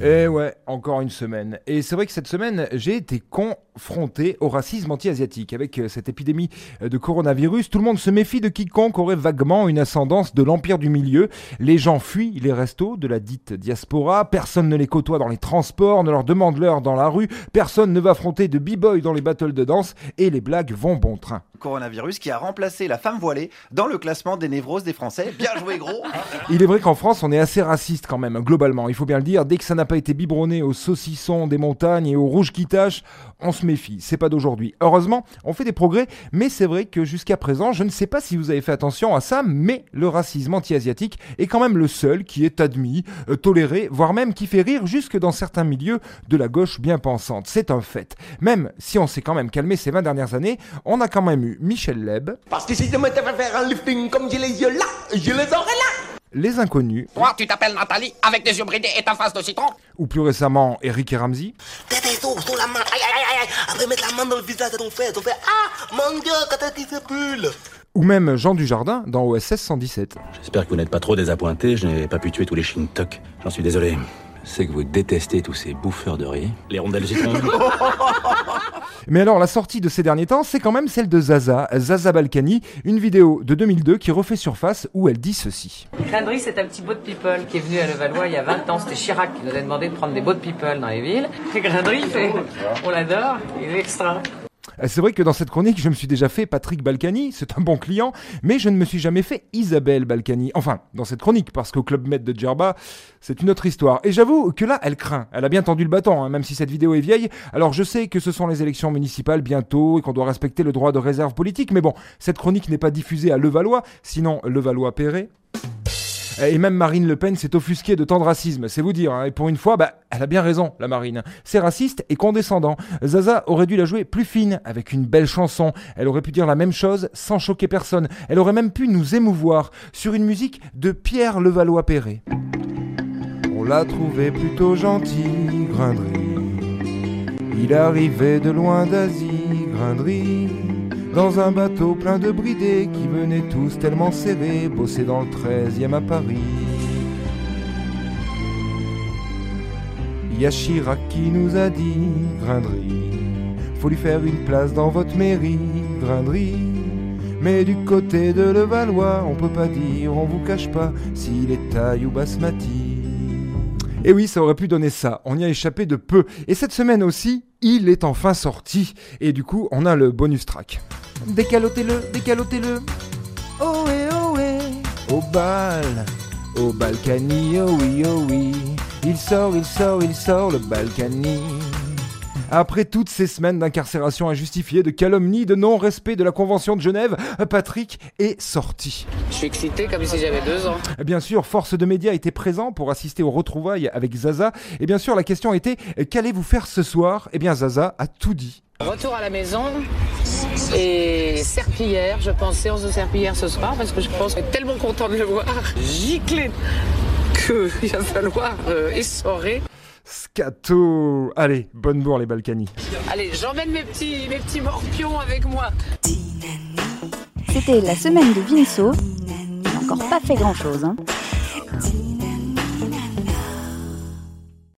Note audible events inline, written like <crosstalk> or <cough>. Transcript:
Et eh ouais, encore une semaine. Et c'est vrai que cette semaine, j'ai été confronté au racisme anti-asiatique. Avec euh, cette épidémie euh, de coronavirus, tout le monde se méfie de quiconque aurait vaguement une ascendance de l'empire du milieu. Les gens fuient les restos de la dite diaspora, personne ne les côtoie dans les transports, ne leur demande l'heure dans la rue, personne ne va affronter de b-boy dans les battles de danse, et les blagues vont bon train. Coronavirus qui a remplacé la femme voilée dans le classement des névroses des Français. Bien joué gros <laughs> Il est vrai qu'en France, on est assez raciste quand même, globalement. Il faut bien le dire, dès que ça n'a pas été biberonné aux saucissons des montagnes et aux rouges qui tâchent, on se méfie. C'est pas d'aujourd'hui. Heureusement, on fait des progrès, mais c'est vrai que jusqu'à présent, je ne sais pas si vous avez fait attention à ça, mais le racisme anti-asiatique est quand même le seul qui est admis, euh, toléré, voire même qui fait rire jusque dans certains milieux de la gauche bien pensante. C'est un fait. Même si on s'est quand même calmé ces 20 dernières années, on a quand même eu Michel Leb. Parce que si je me faire un lifting comme j'ai les yeux là, je les aurai là les Inconnus. Toi, tu t'appelles Nathalie, avec des yeux bridés et ta face de citron. Ou plus récemment, Eric et Ramsey. sous la main, aïe aïe aïe, après mettre la main dans le visage de ton frère, ton frère, ah, mon dieu, quand qu'il se brûle ou même Jean Dujardin dans OSS 117. J'espère que vous n'êtes pas trop désappointé, je n'ai pas pu tuer tous les Shintok. J'en suis désolé. C'est que vous détestez tous ces bouffeurs de riz. Les rondelles. <laughs> Mais alors, la sortie de ces derniers temps, c'est quand même celle de Zaza, Zaza Balkany, une vidéo de 2002 qui refait surface où elle dit ceci. Grindry, c'est un petit boat people qui est venu à Levallois il y a 20 ans. C'était Chirac qui nous a demandé de prendre des boat people dans les villes. Et Grindry, on l'adore, il est extra. Euh, c'est vrai que dans cette chronique, je me suis déjà fait Patrick Balkany, c'est un bon client, mais je ne me suis jamais fait Isabelle Balkany. Enfin, dans cette chronique, parce qu'au Club Med de Djerba, c'est une autre histoire. Et j'avoue que là, elle craint. Elle a bien tendu le bâton, hein, même si cette vidéo est vieille. Alors je sais que ce sont les élections municipales bientôt et qu'on doit respecter le droit de réserve politique, mais bon, cette chronique n'est pas diffusée à Levallois, sinon Levallois-Perret. Et même Marine Le Pen s'est offusquée de tant de racisme, c'est vous dire. Hein. Et pour une fois, bah, elle a bien raison, la Marine. C'est raciste et condescendant. Zaza aurait dû la jouer plus fine, avec une belle chanson. Elle aurait pu dire la même chose sans choquer personne. Elle aurait même pu nous émouvoir sur une musique de Pierre Levallois-Perret. On l'a trouvé plutôt gentil, Grindry. Il arrivait de loin d'Asie, Grindry. Dans un bateau plein de bridés qui venaient tous tellement serrés bosser dans le 13e à Paris. Y a Chirac qui nous a dit, Grindry, faut lui faire une place dans votre mairie, Grindry. Mais du côté de Levallois, on peut pas dire, on vous cache pas, s'il est taille ou basmati. Et oui, ça aurait pu donner ça, on y a échappé de peu. Et cette semaine aussi, il est enfin sorti. Et du coup, on a le bonus track. Décalotez-le, décalotez-le. Oh ouais, oh ouais. Au bal, au Balkany, oh oui, oh oui. Il sort, il sort, il sort le Balkany. Après toutes ces semaines d'incarcération injustifiée, de calomnie, de non-respect de la Convention de Genève, Patrick est sorti. Je suis excité comme si j'avais deux ans. Bien sûr, Force de Médias était présent pour assister aux retrouvailles avec Zaza. Et bien sûr, la question était qu'allez-vous faire ce soir? Eh bien, Zaza a tout dit. Retour à la maison et serpillière, je pense séance de serpillière ce soir parce que je pense que tellement content de le voir gicler qu'il <laughs> va falloir euh, essorer. Scato Allez, bonne bourre les Balkany. Allez, j'emmène mes petits, mes petits morpions avec moi. C'était la semaine de Vinceau. Il n'a encore pas fait grand chose. Hein.